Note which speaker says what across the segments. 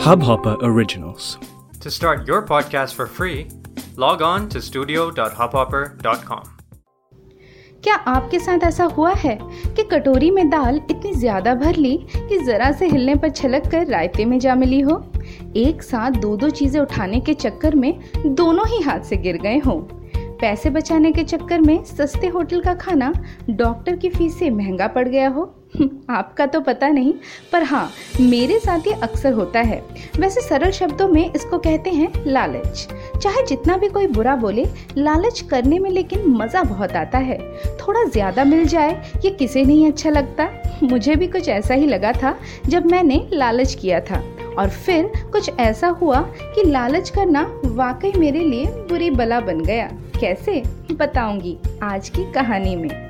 Speaker 1: Hubhopper Originals.
Speaker 2: To start your podcast for free, log on to studio.hubhopper.com.
Speaker 3: क्या आपके साथ ऐसा हुआ है कि कटोरी में दाल इतनी ज़्यादा भर ली कि जरा से हिलने पर छलक कर रायते में जा मिली हो एक साथ दो दो चीज़ें उठाने के चक्कर में दोनों ही हाथ से गिर गए हों पैसे बचाने के चक्कर में सस्ते होटल का खाना डॉक्टर की फ़ीस से महँगा पड़ गया हो आपका तो पता नहीं, पर हाँ मेरे साथ ये अक्सर होता है। वैसे सरल शब्दों में इसको कहते हैं लालच। चाहे जितना भी कोई बुरा बोले, लालच करने में लेकिन मज़ा बहुत आता है। थोड़ा ज़्यादा मिल जाए, ये किसे नहीं अच्छा लगता? मुझे भी कुछ ऐसा ही लगा था, जब मैंने लालच किया था। और फिर कुछ ऐसा हुआ कि लालच करना वाकई मेरे लिए बुरी बला बन गया। कैसे? बताऊँगी आज की कहानी में।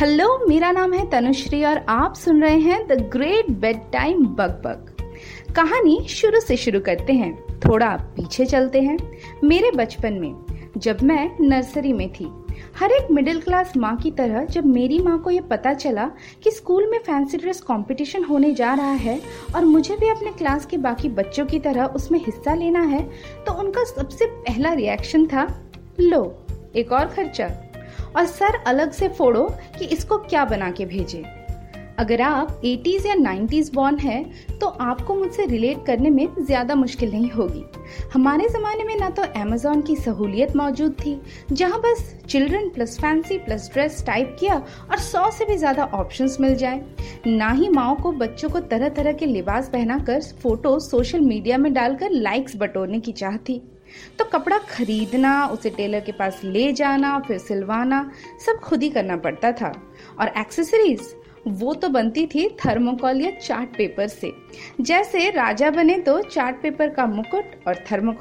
Speaker 3: hello, मेरा नाम है तनुश्री और आप सुन रहे हैं the great bed time bug bug कहानी शुरू से शुरू करते हैं, थोड़ा पीछे चलते हैं। मेरे बचपन में, जब मैं नर्सरी में थी, हर एक मिडिल क्लास माँ की तरह जब मेरी माँ को ये पता चला कि स्कूल में फैंसी ड्रेस कंपटीशन होने जा रहा है और मुझे भी अपने क्लास के बाकी बच्चों की तरह उसमें हिस्सा लेना है तो उनका सबसे पहला रिएक्शन था, लो, एक और खर्चा। और सर अलग से फोड़ो कि इसको क्या बना के भेजे। अगर आप 80s या 90s बॉर्न है तो आपको मुझसे रिलेट करने में ज़्यादा मुश्किल नहीं होगी। हमारे ज़माने में ना तो अमेजोन की सहूलियत मौजूद थी, जहाँ बस children plus fancy plus dress type किया और सौ से भी ज़्यादा ऑप्शंस मिल जाए। ना ही माओ को बच्चों को तरह तरह के लिबास पहनाकर फ़ोटो सोशल मीडिया में डालकर लाइक्स बटोरने की चाह थी। तो कपड़ा खरीदना, उसे टेलर के पास ले जाना, फिर सिलवाना, सब खुद ही करना पड़ता था। और एक्सेसरीज वो तो बनती थी थर्मोकॉल या चार्ट पेपर से। जैसे राजा बने तो चार्ट पेपर का मुकुट और थर्मोकॉल